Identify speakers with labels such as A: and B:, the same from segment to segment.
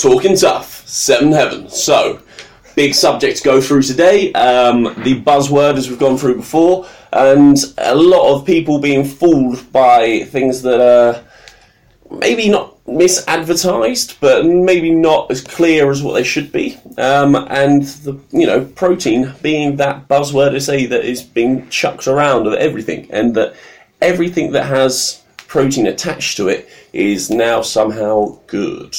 A: Talking tough, seven heaven. So, big subject to go through today. Um, the buzzword, as we've gone through before, and a lot of people being fooled by things that are maybe not misadvertised, but maybe not as clear as what they should be. Um, and the you know protein being that buzzword to say that is being chucked around of everything, and that everything that has protein attached to it is now somehow good.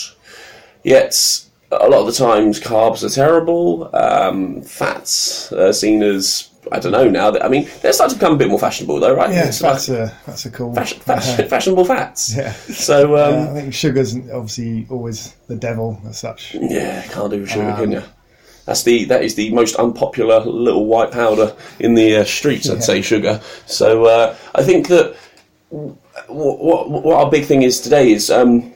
A: Yet a lot of the times carbs are terrible. Um, fats are seen as I don't know now. That I mean, they're starting to become a bit more fashionable, though, right?
B: Yeah,
A: It's
B: that's
A: like
B: a that's a cool.
A: fashion, fashion, fashionable fats.
B: Yeah.
A: So um,
B: I think sugar's obviously always the devil as such.
A: Yeah, can't do with sugar,
B: Um,
A: can you? That's the that is the most unpopular little white powder in the uh, streets. I'd
B: Yeah.
A: say sugar. So uh, I think that what, what what our big thing is today is um,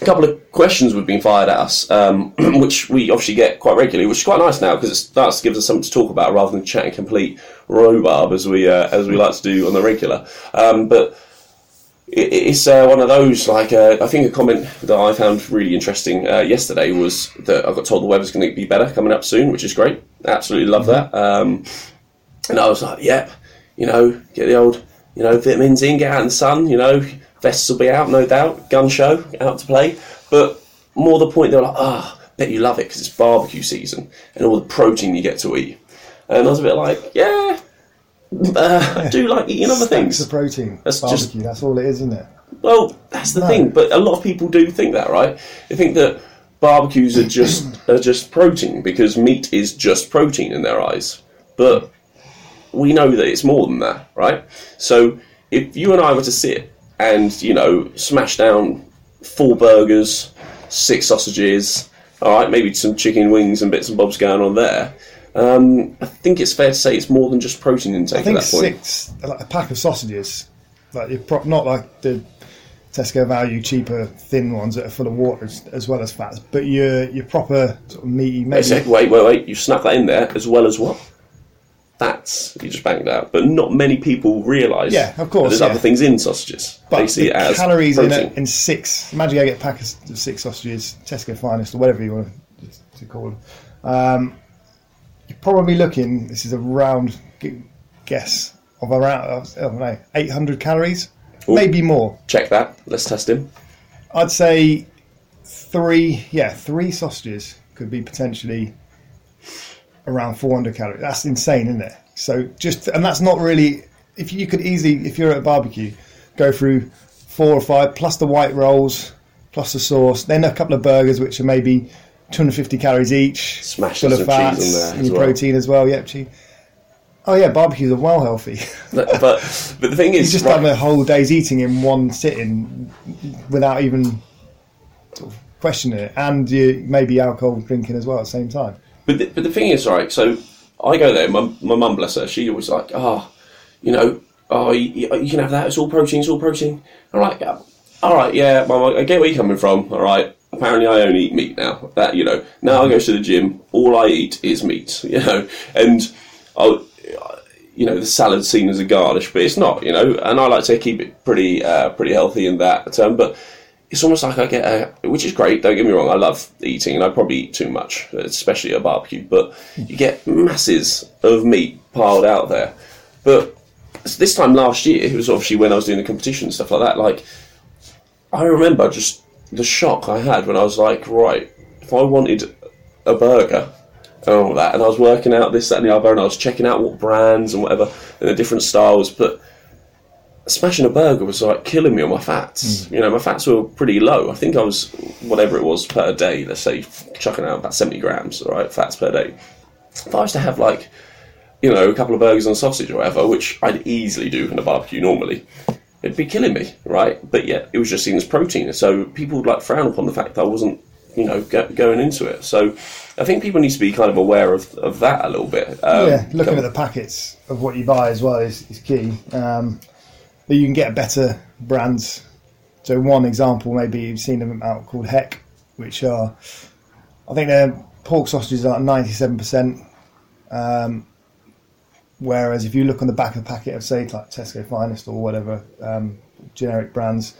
A: a couple of questions we've been fired at us, um, which we obviously get quite regularly, which is quite nice now because it starts gives us something to talk about rather than chatting complete rhubarb as we uh, as we like to do on the regular. Um, but it- it's uh, one of those like uh, I think a comment that I found really interesting uh, yesterday was that I got told the weather's going to be better coming up soon, which is great. Absolutely love that. Um, and I was like, yep, you know, get the old, you know, vitamins in, get out in the sun. You know, vests will be out, no doubt. Gun show out to play, but more the point, they were like, ah, bet you love it because it's barbecue season and all the protein you get to eat. And I was a bit like, yeah, uh, I do like eating other things.
B: of protein.
A: That's
B: barbecue.
A: just-
B: That's all it is, isn't it?
A: Well, that's the
B: No.
A: thing. But a lot of people do think that, right? They think that barbecues are just are just protein because meat is just protein in their eyes. But we know that it's more than that, right? So if you and I were to sit and you know smash down four burgers, six sausages, all right, maybe some chicken wings and bits and bobs going on there. Um, I think it's fair to say it's more than just protein intake
B: I think
A: at that point.
B: six, like a pack of sausages, like you're pro- not like the Tesco value cheaper thin ones that are full of water as, as well as fats, but your your proper sort of meaty,
A: They wait, wait, wait, you snuck that in there as well as what? Fats. You just banged out. But not many people realise
B: Yeah, of course,
A: there's
B: yeah.
A: other things in sausages.
B: But
A: they see
B: the
A: as
B: calories in, a, in six. Imagine I get a pack of six sausages, Tesco finest or whatever you want to, call them. Um, you're probably looking. This is a round guess of around I don't know 800 calories, maybe more.
A: Check that. Let's test him.
B: I'd say three. Yeah, three sausages could be potentially around 400 calories. That's insane, isn't it? So just and that's not really. If you could easily, if you're at a barbecue, go through four or five plus the white rolls, plus the sauce, then a couple of burgers which are maybe 250 calories each,
A: Smash
B: full of
A: some cheese
B: fats
A: in there
B: and
A: as well.
B: protein as well. Yep, cheese. Oh yeah, barbecues are well healthy.
A: but but the thing
B: you
A: is,
B: just
A: right,
B: have a whole day's eating in one sitting without even sort of questioning it, and you maybe alcohol drinking as well at the same time.
A: But the, but the thing is, right? So I go there. My my mum, bless her, she was like, oh, you know, oh, you, you can have that. It's all protein. It's all protein. I'm like, "Yeah, all right, yeah, mum, I get where you're coming from. All right. Apparently, I only eat meat now. That you know, now I go to the gym. All I eat is meat. You know, and I. You know the salad's seen as a garnish, but it's not. You know, and I like to keep it pretty, uh, pretty healthy in that term. But it's almost like I get a, which is great. Don't get me wrong, I love eating, and I probably eat too much, especially at a barbecue. But you get masses of meat piled out there. But this time last year, it was obviously when I was doing the competition and stuff like that. Like, I remember just the shock I had when I was like, right, if I wanted a burger and all that, and I was working out this, that, and the other, and I was checking out what brands and whatever, and the different styles, but smashing a burger was like killing me on my fats. You know, my fats were pretty low. I think I was whatever it was per day. Let's say chucking out about seventy grams, all right, fats per day. If I was to have like, you know, a couple of burgers and sausage or whatever, which I'd easily do in a barbecue normally, it'd be killing me, right? But yet it was just seen as protein, so people would like frown upon the fact that I wasn't, you know, go, going into it. So I think people need to be kind of aware of, of that a little bit. Um,
B: yeah, looking at the packets of what you buy as well is, is key. Um, but you can get better brands. So one example, maybe you've seen them out called Heck, which are, I think their pork sausages are ninety-seven percent. Um, whereas if you look on the back of the packet of say like Tesco Finest or whatever um, generic brands,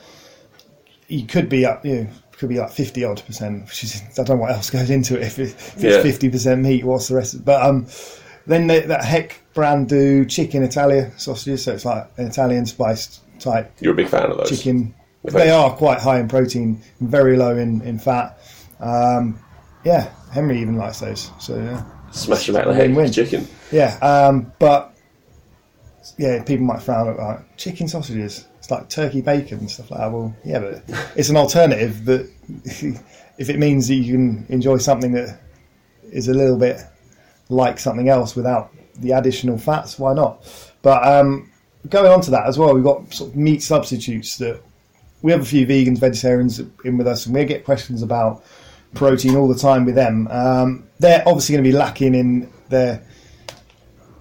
B: you could be up you know could be like fifty odd percent, which is I don't know what else goes into it. If, it, if
A: Yeah.
B: it's fifty percent meat, what's the rest? Of, But um, then they, that Heck brand chicken Italia sausages, so it's like an Italian spiced type
A: You're a big fan of those.
B: chicken. They are quite high in protein, very low in in fat. Um, yeah, Henry even likes those. So yeah.
A: Smash them out of the head.
B: Win-win.
A: Chicken.
B: Yeah, um, but yeah, people might frown at like chicken sausages. It's like turkey bacon and stuff like that. Well, yeah, but it's an alternative that if it means that you can enjoy something that is a little bit like something else without the additional fats, why not? But um, going on to that as well, we've got sort of meat substitutes that we have a few vegans, vegetarians in with us, and we get questions about protein all the time with them. Um, they're obviously going to be lacking in their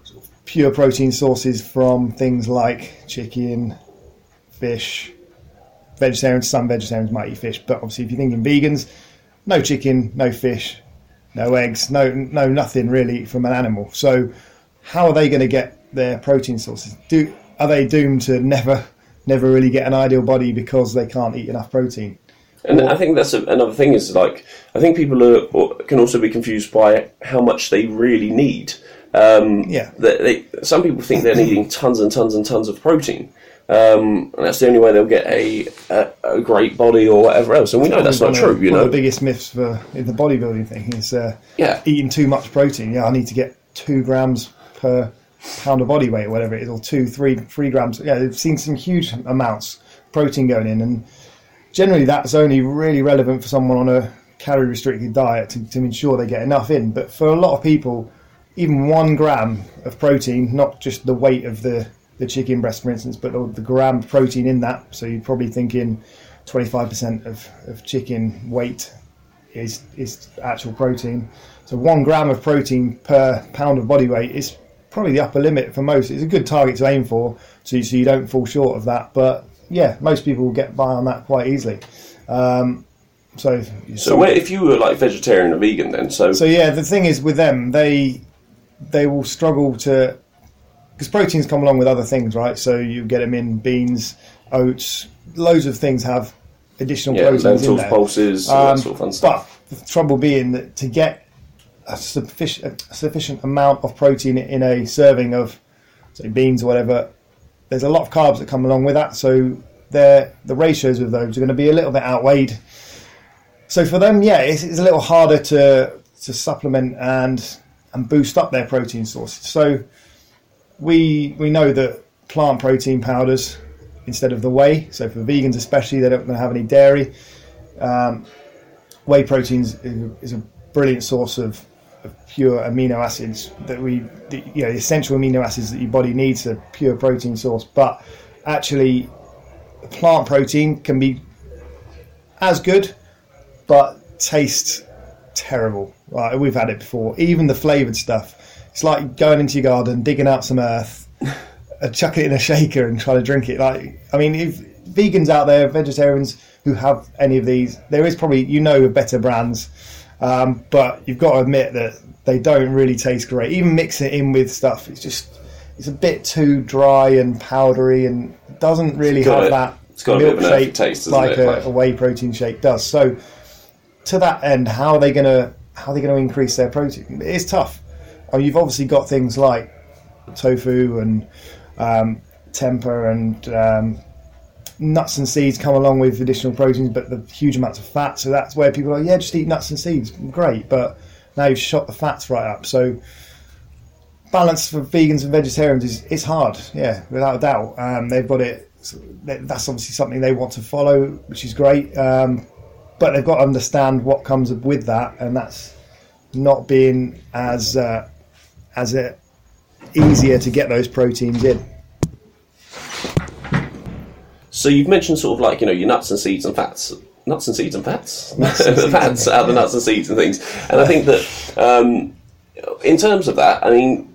B: sort of pure protein sources from things like chicken, fish. Vegetarians, some vegetarians might eat fish, but obviously, if you're thinking vegans, no chicken, no fish, no eggs, no no nothing really from an animal. So, how are they going to get their protein sources? Do are they doomed to never never really get an ideal body because they can't eat enough protein?
A: And I think that's a, another thing is like I think people are, or can also be confused by how much they really need. Um,
B: Yeah.
A: they, they, some people think they're needing tons and tons and tons of protein, um, and that's the only way they'll get a, a, a great body or whatever else. And we know that's not true. You
B: one
A: know,
B: of the biggest myths for in the bodybuilding thing is uh,
A: Yeah.
B: eating too much protein. Yeah, I need to get two grams per pound of body weight or whatever it is, or two, three, three grams. Yeah, they've seen some huge amounts of protein going in, and generally that's only really relevant for someone on a calorie restricted diet to, to ensure they get enough in. But for a lot of people, even one gram of protein, not just the weight of the, the chicken breast, for instance, but the, gram of protein in that. So you're probably thinking 25% of, of chicken weight is, is actual protein. So one gram of protein per pound of body weight is probably the upper limit for most. It's a good target to aim for, so you, so you don't fall short of that. But yeah, most people will get by on that quite easily. Um, so,
A: so where, if you were like vegetarian or vegan, then so,
B: so yeah, the thing is with them, they they will struggle to because proteins come along with other things, right? So you get them in beans, oats, loads of things have additional
A: yeah,
B: proteins in there.
A: pulses,
B: Um,
A: sort of fun stuff.
B: But the trouble being that to get a sufficient, a sufficient amount of protein in a serving of, say, beans or whatever, there's a lot of carbs that come along with that. So the ratios of those are going to be a little bit outweighed. So for them, yeah, it's, it's a little harder to to supplement and and boost up their protein sources. So we we know that plant protein powders instead of the whey. So for vegans especially, they don't have any dairy Um, whey proteins is, is a brilliant source of, of pure amino acids that we, the, you know, the essential amino acids that your body needs a pure protein source. But actually, plant protein can be as good, but taste terrible. We've had it before. Even the flavored stuff, it's like going into your garden, digging out some earth, chucking it in a shaker and trying to drink it. Like, I mean, if vegans out there, vegetarians who have any of these, there is probably you know better brands, um, but you've got to admit that they don't really taste great. Even mix it in with stuff, it's just it's a bit too dry and powdery and doesn't really have
A: it.
B: that
A: It's got a bit of an
B: milkshake
A: taste,
B: like a, a whey protein shake does. So to that end, how are they going to how are they going to increase their protein? It's tough. I mean, you've obviously got things like tofu and um, tempeh and um, nuts and seeds come along with additional proteins, but the huge amounts of fat. So that's where people are, yeah, just eat nuts and seeds, great. But now you've shot the fats right up. So balance for vegans and vegetarians is it's hard, yeah, without a doubt. Um, they've got it. That's obviously something they want to follow, which is great. Um, but they've got to understand what comes with that, and that's not being as uh, as it easier to get those proteins in.
A: So you've mentioned sort of like you know your nuts and seeds and fats, nuts and seeds and fats,
B: Nuts and seeds
A: fats
B: and-
A: out of the nuts and seeds and things. And I think that um, in terms of that, I mean,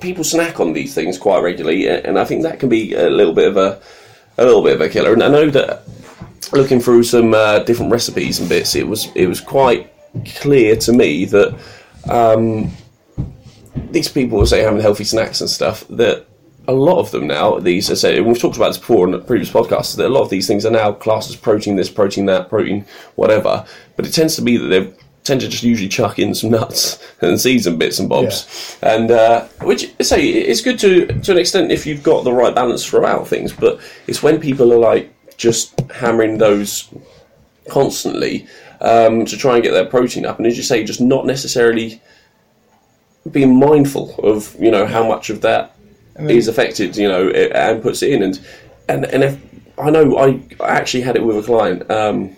A: people snack on these things quite regularly, and I think that can be a little bit of a a little bit of a killer. And I know that looking through some uh, different recipes and bits, it was it was quite clear to me that um, these people will say having healthy snacks and stuff that a lot of them now, these, as I say, we've talked about this before in previous podcasts, that a lot of these things are now classed as protein this, protein that, protein whatever. But it tends to be that they tend to just usually chuck in some nuts and seeds and bits and bobs. And, uh, which, I say, it's good to, to an extent if you've got the right balance throughout things, but it's when people are like just hammering those constantly um, to try and get their protein up. And as you say, just not necessarily being mindful of you know how much of that is affected, you know, and puts it in. And and and if I know I, I actually had it with a client. Um,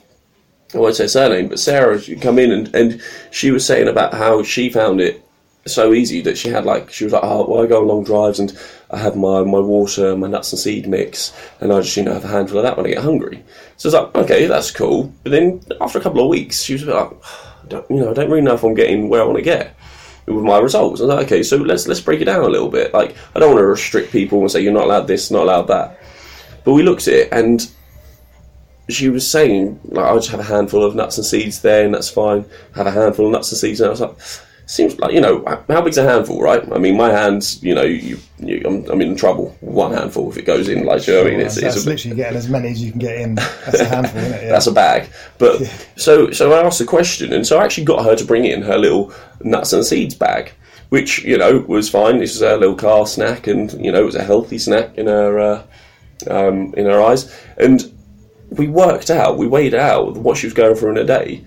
A: I won't say surname, but Sarah come in and, and she was saying about how she found it so easy that she had like she was like, oh, well, I go on long drives and I have my my water, my nuts and seed mix, and I just you know have a handful of that when I get hungry. So it's like, okay, that's cool. But then after a couple of weeks, she was like, I don't, you know, I don't really know if I'm getting where I want to get with my results. I was like, okay, so let's let's break it down a little bit. Like, I don't want to restrict people and say you're not allowed this, not allowed that. But we looked at it, and she was saying, like, I'll just have a handful of nuts and seeds there, and that's fine. Have a handful of nuts and seeds, and I was like, seems like you know, how big's a handful, right? I mean, my hands, you know, you, you I'm, I'm in trouble. One handful if it goes in, like, you know, I mean, it's,
B: that's
A: it's a,
B: literally getting as many as you can get in. That's a handful, isn't it? Yeah.
A: that's a bag. But so so I asked the question, and so I actually got her to bring in her little nuts and seeds bag, which you know was fine. This was her little car snack, and you know it was a healthy snack in her uh, um, in her eyes. And we worked out, we weighed out what she was going through in a day,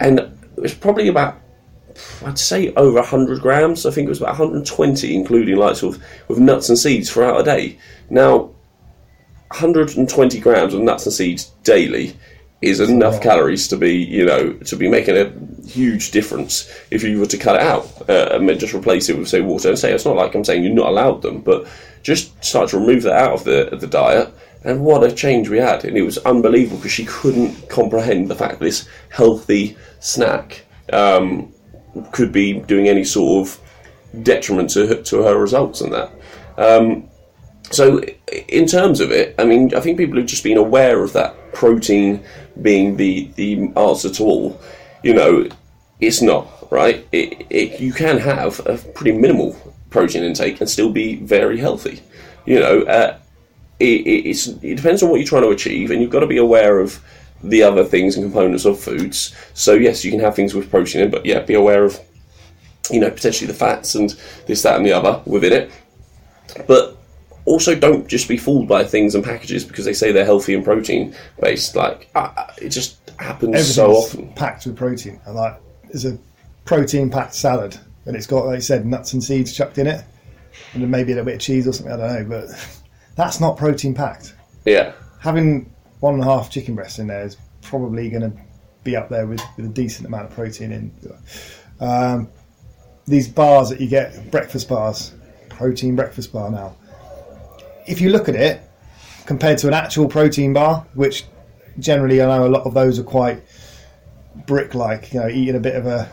A: and it was probably about. I'd say over 100 grams. I think it was about 120, including like sort of with nuts and seeds throughout a day. Now, 120 grams of nuts and seeds daily is enough calories to be, you know, to be making a huge difference if you were to cut it out uh, and just replace it with, say, water. And say it's not like I'm saying you're not allowed them, but just start to remove that out of the of the diet. And what a change we had! And it was unbelievable because she couldn't comprehend the fact that this healthy snack um, could be doing any sort of detriment to her, to her results and that. Um, so, in terms of it, I mean, I think people have just been aware of that protein being the the answer to all. You know, it's not right. It, it, you can have a pretty minimal protein intake and still be very healthy. You know, uh, it, it, it's, it depends on what you're trying to achieve, and you've got to be aware of the other things and components of foods. So yes, you can have things with protein in, but yeah, be aware of you know potentially the fats and this, that, and the other within it. But also, don't just be fooled by things and packages because they say they're healthy and protein based. Like uh, it just happens so often.
B: packed with protein. I like there's a protein packed salad, and it's got, like you said, nuts and seeds chucked in it, and then maybe a little bit of cheese or something. I don't know, but that's not protein packed.
A: Yeah,
B: Having one and a half chicken breasts in there is probably going to be up there with, with a decent amount of protein in. Um, these bars that you get, breakfast bars, protein breakfast bar now. If you look at it compared to an actual protein bar, which generally I know a lot of those are quite brick-like, you know, eating a bit of a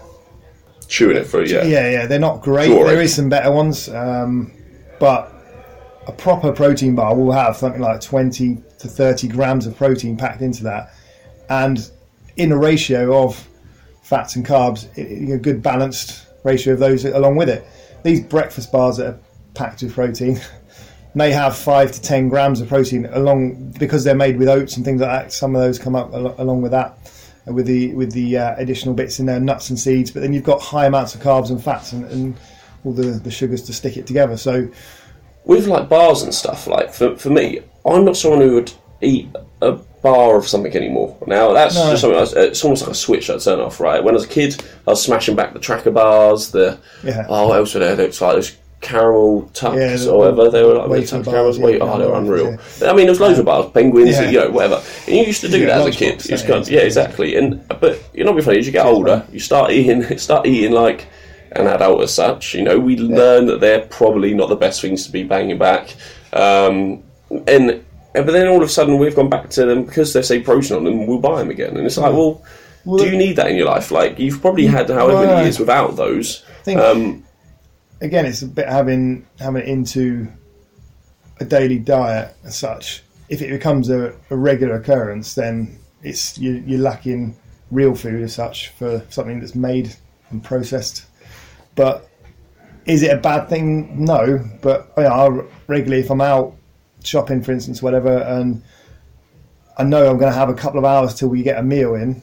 A: chewing it for yeah.
B: yeah, yeah, they're not great.
A: Drawing.
B: There is some better ones, um, but a proper protein bar will have something like twenty to thirty grams of protein packed into that, and in a ratio of fats and carbs, a good balanced ratio of those along with it. These breakfast bars that are packed with protein may have five to ten grams of protein along because they're made with oats and things like that. Some of those come up along with that, uh, with the with the uh, additional bits in there, nuts and seeds. But then you've got high amounts of carbs and fats and, and all the, the sugars to stick it together. So
A: with like bars and stuff, like for, for me, I'm not someone who would eat a bar of something anymore. Now that's
B: No.
A: just something. I was, it's almost like a switch I turn off. Right, when I was a kid, I was smashing back the tracker bars. The
B: Yeah.
A: oh, what else were there? It's like those caramel tucks
B: Yeah,
A: or whatever. They were like the tuck caramels.
B: yeah,
A: Wait, oh, they were unreal.
B: wafers,
A: I mean, there was loads of bars, penguins,
B: Yeah.
A: you know, whatever. And you used to do
B: Yeah,
A: that as a kid. Kind
B: you?
A: yeah, exactly. And but you know, what would be funny as you get older, you start eating, start eating like an adult as such. You know, we learn that they're probably not the best things to be banging back. Um, and but then all of a sudden we've gone back to them because they say protein on them. We'll buy them again, and it's like, well, do you need that in your life? Like you've probably had however
B: Well,
A: many years without those.
B: Think
A: Um,
B: again, it's a bit having having it into a daily diet as such. If it becomes a, a regular occurrence, then it's you, you're lacking real food as such for something that's made and processed. But is it a bad thing? No, but you know, I regularly, if I'm out shopping, for instance, whatever, and I know I'm going to have a couple of hours till we get a meal in,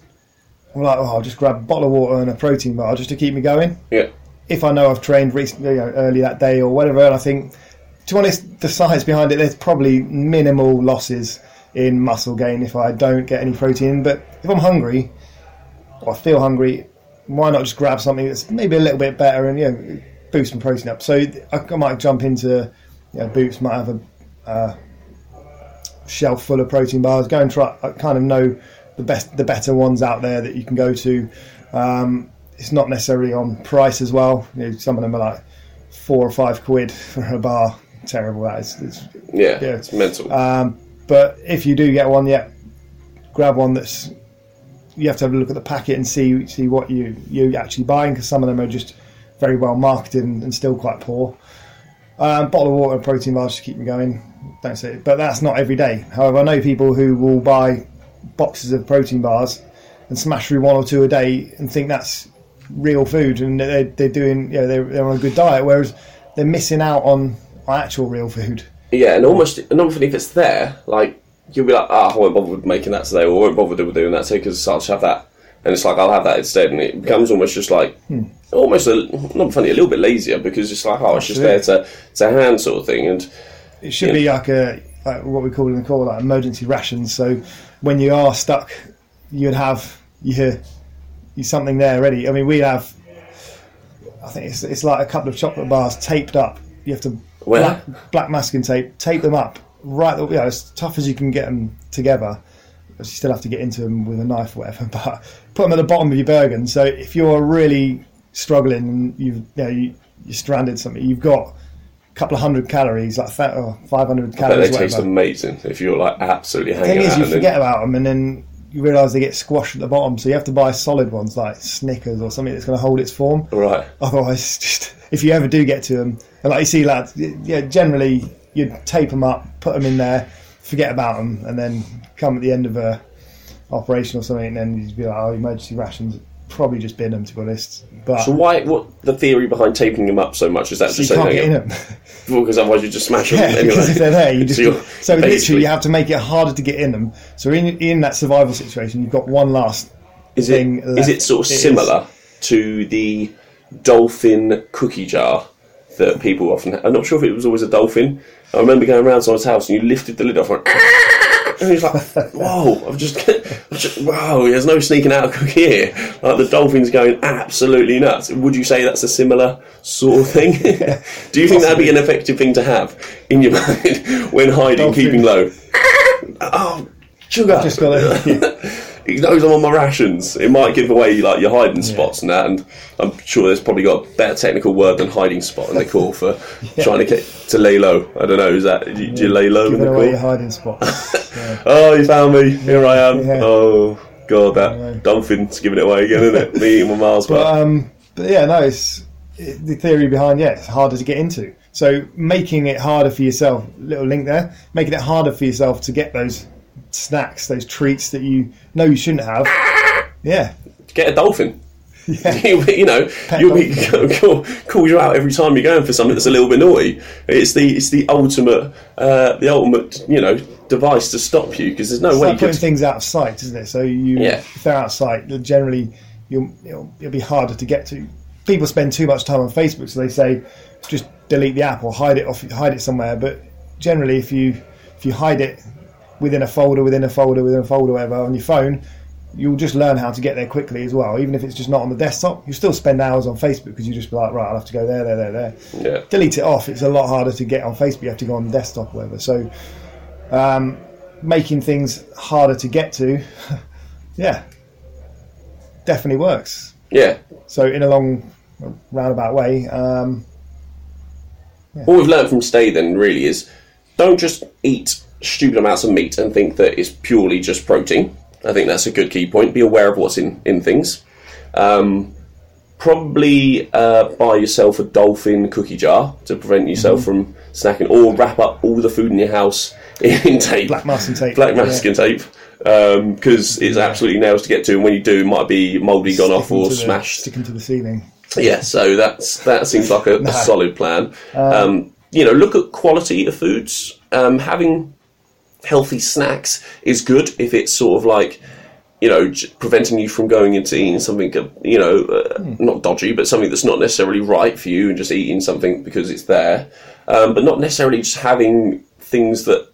B: I'm like, oh, I'll just grab a bottle of water and a protein bar just to keep me going.
A: Yeah.
B: If I know I've trained recently, you know, early that day or whatever, and I think, to be honest, the science behind it, there's probably minimal losses in muscle gain if I don't get any protein. But if I'm hungry, or I feel hungry, why not just grab something that's maybe a little bit better and you know boost some protein up? So I, I might jump into you know, Boots might have a uh, shelf full of protein bars. Go and try. I kind of know the best, the better ones out there that you can go to. Um, it's not necessarily on price as well. You know, some of them are like four or five quid for a bar. Terrible that is. It's,
A: Yeah,
B: Yeah.
A: it's mental.
B: um, but if you do get one, yeah, grab one that's. You have to have a look at the packet and see see what you you actually buying because some of them are just very well marketed and, and still quite poor. Um, bottle of water, and protein bars to keep me going. Don't say it, but that's not every day. However, I know people who will buy boxes of protein bars and smash through one or two a day and think that's real food and they're, they're doing you know they're, they're on a good diet, whereas they're missing out on actual real food.
A: Yeah, and almost, and often if it's there, like you'll be like, ah, I won't bother with making that today, or I won't bother with doing that today because I'll just have that, and it's like I'll have that instead, and it becomes almost just like almost a, not funny, a little bit lazier because it's like, oh, it's just there to to hand sort of thing, and
B: It should be like a like what we call in the call like emergency rations. So when you are stuck, you'd have you you something there ready. I mean, we have. I think it's it's like a couple of chocolate bars taped up. You have to
A: Where?
B: black, black masking tape tape them up right. You know, as tough as you can get them together. You still have to get into them with a knife or whatever, but put them at the bottom of your Bergen. So if you're really struggling and you've you know you, you're stranded something, you've got a couple of hundred calories, like fa- oh, 500
A: but
B: calories.
A: they taste amazing if you're like absolutely hanging The
B: thing is, you
A: and then-
B: forget about them, and then you realise they get squashed at the bottom. So you have to buy solid ones like Snickers or something that's going to hold its form.
A: right,
B: Otherwise, just if you ever do get to them, and like you see, lads, yeah, generally you'd tape them up, put them in there, forget about them, and then come at the end of a operation or something, and then you'd be like, oh, emergency rations. Probably just bin them, to be honest. But
A: so why? What the theory behind taping them up so much is that
B: so you
A: just so
B: can't get in them.
A: well, because otherwise you just smash them
B: Yeah,
A: anyway.
B: because if they're there, you just
A: So
B: so literally you have to make it harder to get in them. So in in that survival situation, you've got one last
A: Is
B: thing.
A: it
B: left.
A: is it sort of
B: It is.
A: similar to the dolphin cookie jar that people often? I'm not sure if it was always a dolphin. I remember going around someone's house and you lifted the lid off and, and he's like, "Whoa! I've just, I've just wow! There's no sneaking out cookie here." Like the dolphin's going absolutely nuts. Would you say that's a similar sort of thing? Do you think that'd be an effective thing to have in your mind when hiding, keeping low? oh, sugar! He knows I'm on my rations. It might give away like your hiding spots and that, and I'm sure there's probably got a better technical word than hiding spot in the call for trying to get to lay low. I don't know. Is that do you, do you lay low in
B: Giving
A: the
B: away your
A: call?
B: hiding spots. Yeah.
A: Oh, you found me. Here I am.
B: Yeah.
A: Oh god, that Dunfin's giving it away again, isn't it? Me eating my Mars
B: But, um, but yeah, no, it's it, the theory behind yeah, it's harder to get into. So making it harder for yourself, little link there, making it harder for yourself to get those snacks, those treats that you know you shouldn't have. Yeah,
A: Get a dolphin.
B: yeah,
A: you know,
B: Pet
A: you'll be call, you out every time you're going for something that's a little bit naughty. It's the it's the ultimate uh, the ultimate you know device to stop you because there's no
B: it's
A: way
B: like
A: you
B: putting
A: could.
B: things out of sight, isn't it? So you,
A: Yeah.
B: if they're out of sight, generally you'll it'll, it'll be harder to get to. People spend too much time on Facebook, so they say just delete the app or hide it off, hide it somewhere. But generally, if you if you hide it within a folder, within a folder, within a folder, whatever on your phone, you'll just learn how to get there quickly as well. Even if it's just not on the desktop, you still spend hours on Facebook because you just be like, right, I'll have to go there, there, there, there
A: Yeah.
B: delete it off, it's a lot harder to get on Facebook. You have to go on the desktop or whatever. So, um, making things harder to get to, yeah, definitely works.
A: Yeah.
B: So, in a long roundabout way, um,
A: What we've learned from Stay then really is don't just eat stupid amounts of meat and think that it's purely just protein. I think that's a good key point. Be aware of what's in, in things. Um, probably uh, buy yourself a dolphin cookie jar to prevent yourself from snacking, or wrap up all the food in your house in tape.
B: black masking tape.
A: Black masking tape. because it's absolutely nails to get to, and when you do, it might be mouldy, gone off, or
B: to the-
A: smashed.
B: sticking to the ceiling.
A: Yeah, so that's that seems like a, a solid plan. Um, you know, look at quality of foods. Um, having healthy snacks is good if it's sort of like you know preventing you from going into eating something uh, you know uh, not dodgy, but something that's not necessarily right for you, and just eating something because it's there. Um, but not necessarily just having things that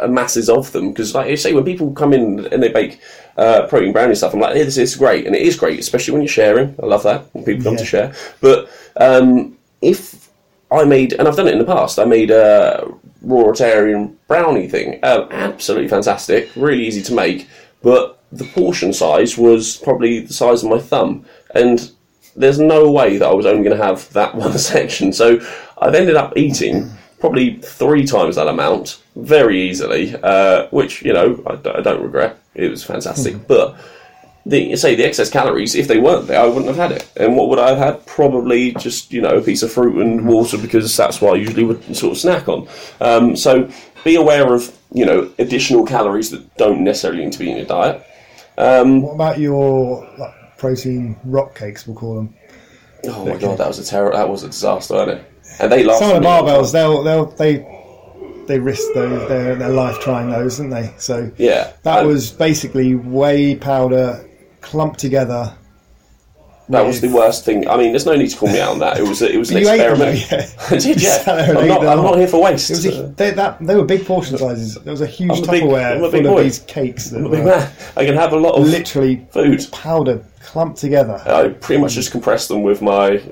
A: uh, masses of them. Because like you say when people come in and they bake uh, protein brownie stuff i'm like hey, this is great and it is great especially when you're sharing. I love that when people come to share. But um, if i made and i've done it in the past i made a rotarian brownie thing. Um, absolutely fantastic. Really easy to make. But the portion size was probably the size of my thumb. And there's no way that I was only going to have that one section. So I've ended up eating probably three times that amount very easily, uh, which you know I, d- I don't regret. It was fantastic, but the say the excess calories, if they weren't there, I wouldn't have had it. And what would I have had? Probably just you know a piece of fruit and water because that's what I usually would sort of snack on. Um, so be aware of you know additional calories that don't necessarily need to be in your diet.
B: What about your like, protein rock cakes? We'll call them.
A: Oh my god, that was a terror. That was a disaster, wasn't it? And they last.
B: Some of the
A: me a long
B: barbells, they'll they'll they they risk those, their their life trying those, didn't they? So
A: Yeah,
B: that was basically whey powder clumped together.
A: that was the worst thing. I mean, there's no need to call me out on that. It was it was an
B: ate them,
A: experiment.
B: yeah.
A: I did, yeah.
B: and
A: I'm not, I'm not here for waste.
B: It was a, they, that they were big portion sizes. There was a huge
A: I'm
B: Tupperware
A: big
B: full
A: boy.
B: of these cakes that
A: I'm a big
B: were
A: man. I can have a lot of
B: literally
A: food.
B: powder clumped together.
A: I pretty much just compressed them with my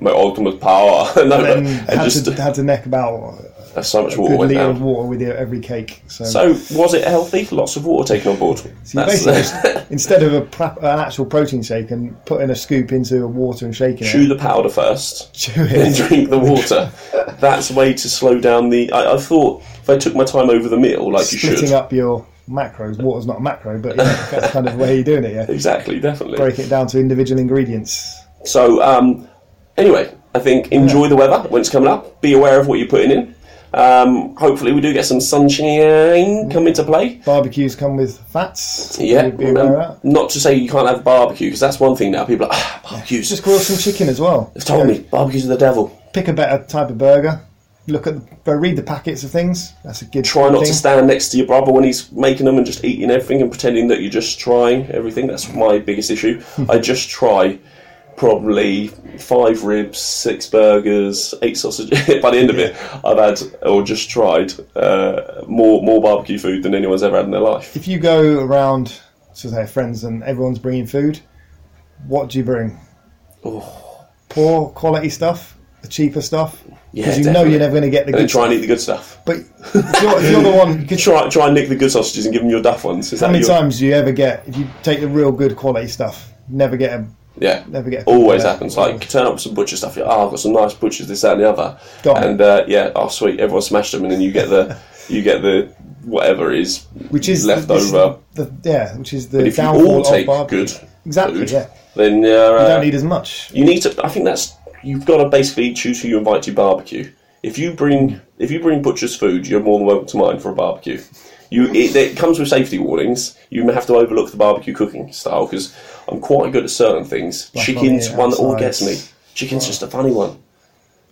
A: my ultimate power. no, but
B: and
A: I
B: had,
A: just
B: to, had to neck about
A: that's so much
B: a
A: water
B: good
A: went
B: litre
A: down.
B: of water with every cake. So,
A: So was it healthy? Lots of water taken on board.
B: So basically instead of a pra- an actual protein shake and putting a scoop into a water and shaking it.
A: chew
B: it,
A: the powder first.
B: chew
A: and
B: it.
A: drink the water. That's a way to slow down the. I, I thought if I took my time over the meal, like you
B: splitting
A: should.
B: up your macros. Water's not a macro, but yeah, that's kind of the way you're doing it. Yeah,
A: Exactly, definitely.
B: Break it down to individual ingredients.
A: So, um, anyway, I think enjoy the weather when it's coming up. Be aware of what you're putting in. Um, hopefully, we do get some sunshine come into play.
B: Barbecues come with fats.
A: Yeah, um, not to say you can't have barbecue because that's one thing now. People are like, ah, barbecues.
B: Just grill some chicken as well.
A: They've told
B: You know,
A: me barbecues are the devil.
B: Pick a better type of burger. Look at the, read the packets of things. That's a good
A: thing.
B: Try
A: not
B: thing.
A: to stand next to your brother when he's making them and just eating everything and pretending that you're just trying everything. That's my biggest issue. I just try probably five ribs, six burgers, eight sausages. By the end of it, I've had or just tried uh, more more barbecue food than anyone's ever had in their life.
B: If you go around to their friends and everyone's bringing food, what do you bring?
A: Oh.
B: Poor quality stuff, the cheaper stuff,
A: Yeah,
B: because you know you're never going to get the
A: And
B: good
A: try and eat the good stuff.
B: But if you're, you're the one, you
A: Try try and nick the good sausages and give them your duff ones. Is
B: how many
A: your-
B: times do you ever get if you take the real good quality stuff? Never get a
A: Yeah.
B: never get.
A: Always
B: uh,
A: happens. Like turn up with some butcher stuff. You're, oh, I've got some nice butchers. This, that, and the other.
B: Got
A: and uh, yeah, oh sweet, everyone smashed them, and then you get the you get the whatever is
B: which is
A: left
B: this-
A: over.
B: The, yeah, which is the
A: But if you all
B: of
A: take
B: barbecue.
A: good
B: exactly,
A: food,
B: yeah,
A: then uh,
B: you don't need as much.
A: you need to. I think that's you've got to basically choose who you invite to barbecue. If you bring if you bring butcher's food, you're more than welcome to mine for a barbecue. You it, it comes with safety warnings. You may have to overlook the barbecue cooking style because I'm quite good at certain things.
B: Like
A: Chicken's
B: on
A: one that always gets me. Chicken's just a funny one.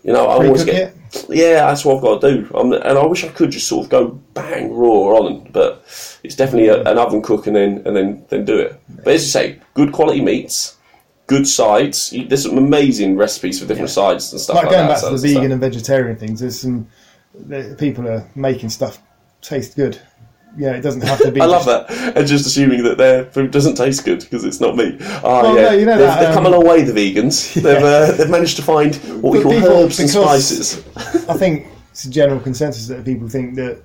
A: You know, I always get. Yeah, that's what I've got to do. Um, and I wish I could just sort of go bang raw on, it, but it's definitely a, an oven cook and then and then then do it. But as you say, good quality meats, good sides. There's some amazing recipes for different sides and stuff
B: Like
A: like,
B: going
A: that.
B: back
A: so
B: to the
A: that's-
B: vegan and vegetarian things, there's some people are making stuff taste good. Yeah, it doesn't have to be.
A: I love that, and just assuming that their food doesn't taste good because it's not meat. Oh
B: Well,
A: yeah,
B: no, you know
A: they've,
B: that,
A: they've come a
B: um,
A: long way. The vegans, they've uh, they've managed to find what we
B: But
A: call
B: people-
A: herbs and spices.
B: I think it's a general consensus that people think that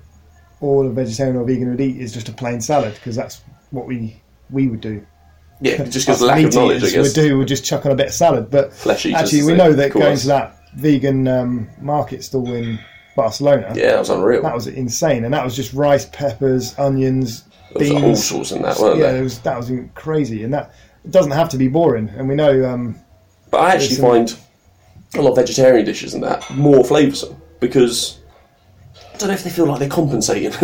B: all a vegetarian or vegan would eat is just a plain salad because that's what we we would do.
A: Yeah, just because
B: Us
A: lack of knowledge, I guess.
B: would do We'd just chuck on a bit of salad. But actually, we know that going to that vegan um, market stall in Barcelona,
A: Yeah, that was unreal.
B: that was insane, and that was just rice, peppers, onions,
A: was all
B: beans.
A: sorts in that, weren't
B: Yeah,
A: there?
B: it was that was crazy, and that it doesn't have to be boring. And we know um,
A: But I actually find a lot of vegetarian dishes and that more flavoursome because I don't know if they feel like they're compensating.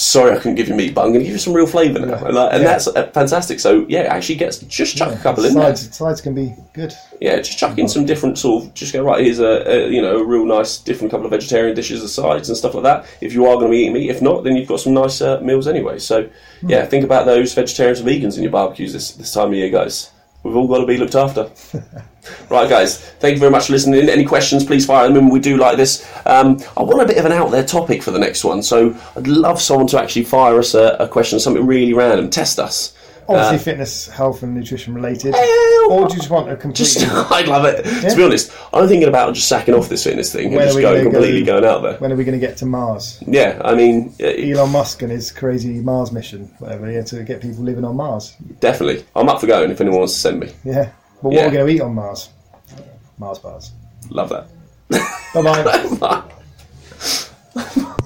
A: sorry I couldn't give you meat, but I'm going to give you some real flavour now,
B: Yeah.
A: and, like, and
B: Yeah.
A: that's uh, fantastic. So yeah, actually gets just chuck a couple in there.
B: sides, sides can be good.
A: Yeah, just chuck in some different sort of. Just go right. Here's a, a you know a real nice different couple of vegetarian dishes as sides and stuff like that. If you are going to be eating meat, if not, then you've got some nice uh, meals anyway. So yeah, think about those vegetarians and vegans in your barbecues this this time of year, guys. We've all got to be looked after. right, guys. Thank you very much for listening. Any questions, please fire them in. We do like this. Um, I want a bit of an out there topic for the next one, so I'd love someone to actually fire us a, a question, something really random. Test us.
B: Obviously,
A: Uh,
B: fitness, health, and nutrition related.
A: Well,
B: Or do you just want a complete?
A: Just, I'd love it. To be honest, I'm thinking about just sacking off this fitness thing and
B: When are
A: just going completely
B: go-
A: going out there.
B: when are we going to get to Mars?
A: Yeah, I mean,
B: Elon Musk and his crazy Mars mission, whatever, yeah, to get people living on Mars.
A: definitely. I'm up for going if anyone wants to send me.
B: Yeah. But what
A: Yeah.
B: are we going to eat on Mars? Mars bars.
A: Love that.
B: Bye.
A: Bye.